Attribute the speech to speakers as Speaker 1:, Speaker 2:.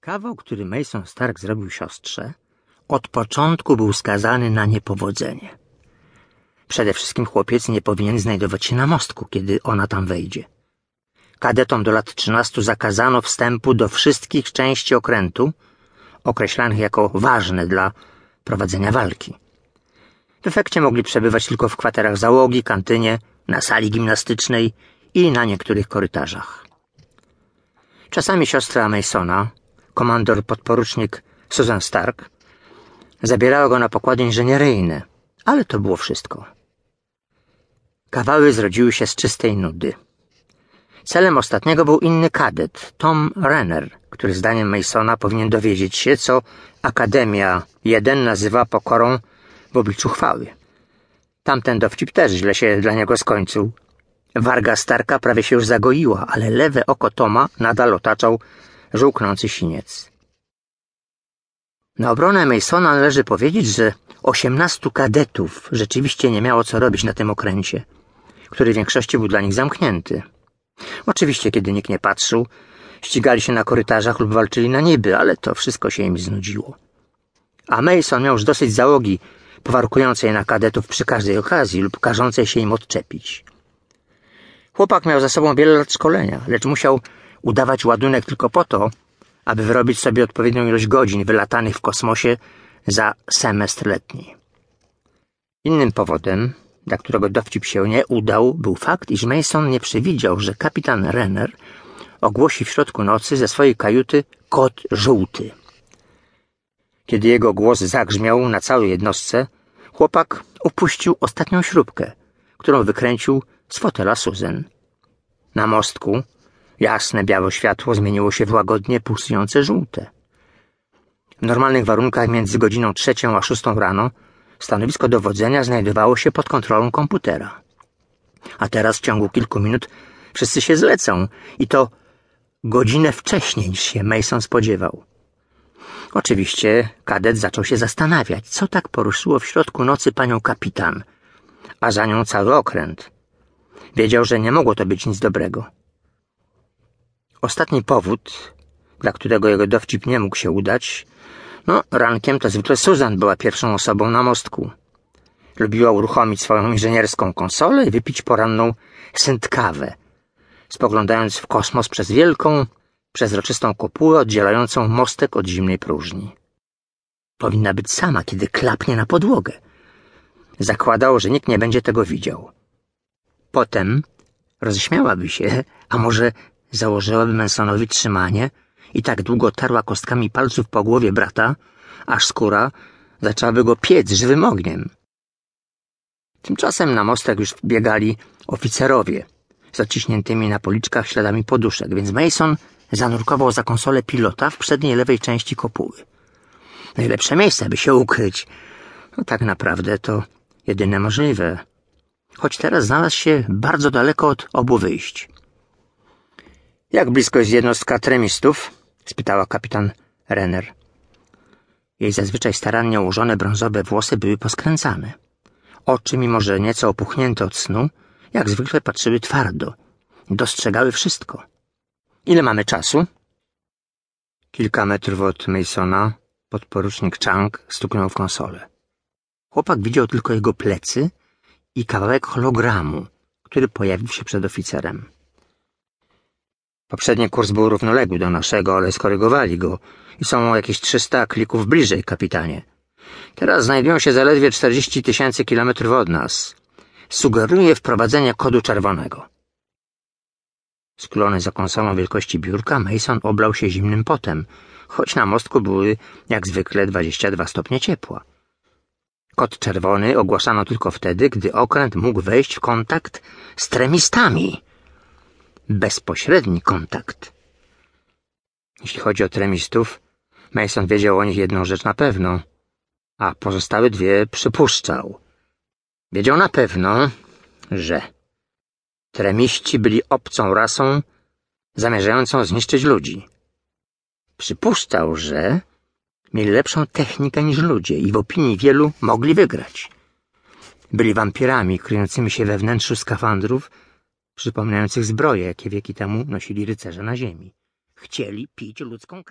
Speaker 1: Kawał, który Mason Stark zrobił siostrze, od początku był skazany na niepowodzenie. Przede wszystkim chłopiec nie powinien znajdować się na mostku, kiedy ona tam wejdzie. Kadetom do lat 13 zakazano wstępu do wszystkich części okrętu, określanych jako ważne dla prowadzenia walki. W efekcie mogli przebywać tylko w kwaterach załogi, kantynie, na sali gimnastycznej i na niektórych korytarzach. Czasami siostra Masona, komandor podporucznik Susan Stark, zabierała go na pokłady inżynieryjne, ale to było wszystko. Kawały zrodziły się z czystej nudy. Celem ostatniego był inny kadet, Tom Renner, który zdaniem Masona powinien dowiedzieć się, co Akademia 1 nazywa pokorą w obliczu chwały. Tamten dowcip też źle się dla niego skończył. Warga Starka prawie się już zagoiła, ale lewe oko Toma nadal otaczał żółknący siniec. Na obronę Masona należy powiedzieć, że osiemnastu kadetów rzeczywiście nie miało co robić na tym okręcie, który w większości był dla nich zamknięty. Oczywiście, kiedy nikt nie patrzył, ścigali się na korytarzach lub walczyli na niby, ale to wszystko się im znudziło. A Mason miał już dosyć załogi powarkującej na kadetów przy każdej okazji lub każącej się im odczepić. Chłopak miał za sobą wiele lat szkolenia, lecz musiał udawać ładunek tylko po to, aby wyrobić sobie odpowiednią ilość godzin wylatanych w kosmosie za semestr letni. Innym powodem, dla którego dowcip się nie udał, był fakt, iż Mason nie przewidział, że kapitan Renner ogłosi w środku nocy ze swojej kajuty kod żółty. Kiedy jego głos zagrzmiał na całej jednostce, chłopak upuścił ostatnią śrubkę, którą wykręcił z fotela Susan. Na mostku jasne białe światło zmieniło się w łagodnie pulsujące żółte. W normalnych warunkach między godziną trzecią a szóstą rano stanowisko dowodzenia znajdowało się pod kontrolą komputera. A teraz w ciągu kilku minut wszyscy się zlecą i to godzinę wcześniej niż się Mason spodziewał. Oczywiście kadet zaczął się zastanawiać, co tak poruszyło w środku nocy panią kapitan, a za nią cały okręt. Wiedział, że nie mogło to być nic dobrego. Ostatni powód, dla którego jego dowcip nie mógł się udać, no, rankiem to zwykle Susan była pierwszą osobą na mostku. Lubiła uruchomić swoją inżynierską konsolę i wypić poranną syntkawę, spoglądając w kosmos przez wielką, przezroczystą kopułę oddzielającą mostek od zimnej próżni. Powinna być sama, kiedy klapnie na podłogę. Zakładał, że nikt nie będzie tego widział. Potem roześmiałaby się, a może założyłaby Mansonowi trzymanie i tak długo tarła kostkami palców po głowie brata, aż skóra zaczęłaby go piec żywym ogniem. Tymczasem na mostek już biegali oficerowie z zaciśniętymi na policzkach śladami poduszek, więc Mason zanurkował za konsolę pilota w przedniej lewej części kopuły. Najlepsze miejsce, by się ukryć. No tak naprawdę to jedyne możliwe. Choć teraz znalazł się bardzo daleko od obu wyjść. Jak blisko jest jednostka tremistów? spytała kapitan Renner. Jej zazwyczaj starannie ułożone brązowe włosy były poskręcane. Oczy, mimo że nieco opuchnięte od snu, jak zwykle patrzyły twardo. Dostrzegały wszystko. Ile mamy czasu? Kilka metrów od Masona podporucznik Chang stuknął w konsolę. Chłopak widział tylko jego plecy i kawałek hologramu, który pojawił się przed oficerem. Poprzedni kurs był równoległy do naszego, ale skorygowali go i są jakieś 300 klików bliżej, kapitanie. Teraz znajdują się zaledwie 40 tysięcy kilometrów od nas. Sugeruje wprowadzenie kodu czerwonego. Skulony za konsolą wielkości biurka, Mason oblał się zimnym potem, choć na mostku były jak zwykle 22 stopnie ciepła. Kod czerwony ogłaszano tylko wtedy, gdy okręt mógł wejść w kontakt z tremistami bezpośredni kontakt. Jeśli chodzi o tremistów, Mason wiedział o nich jedną rzecz na pewno, a pozostałe dwie przypuszczał. Wiedział na pewno, że tremiści byli obcą rasą zamierzającą zniszczyć ludzi. Przypuszczał, że mieli lepszą technikę niż ludzie i w opinii wielu mogli wygrać. Byli wampirami kryjącymi się we wnętrzu skafandrów, przypominających zbroje, jakie wieki temu nosili rycerze na ziemi. Chcieli pić ludzką krew.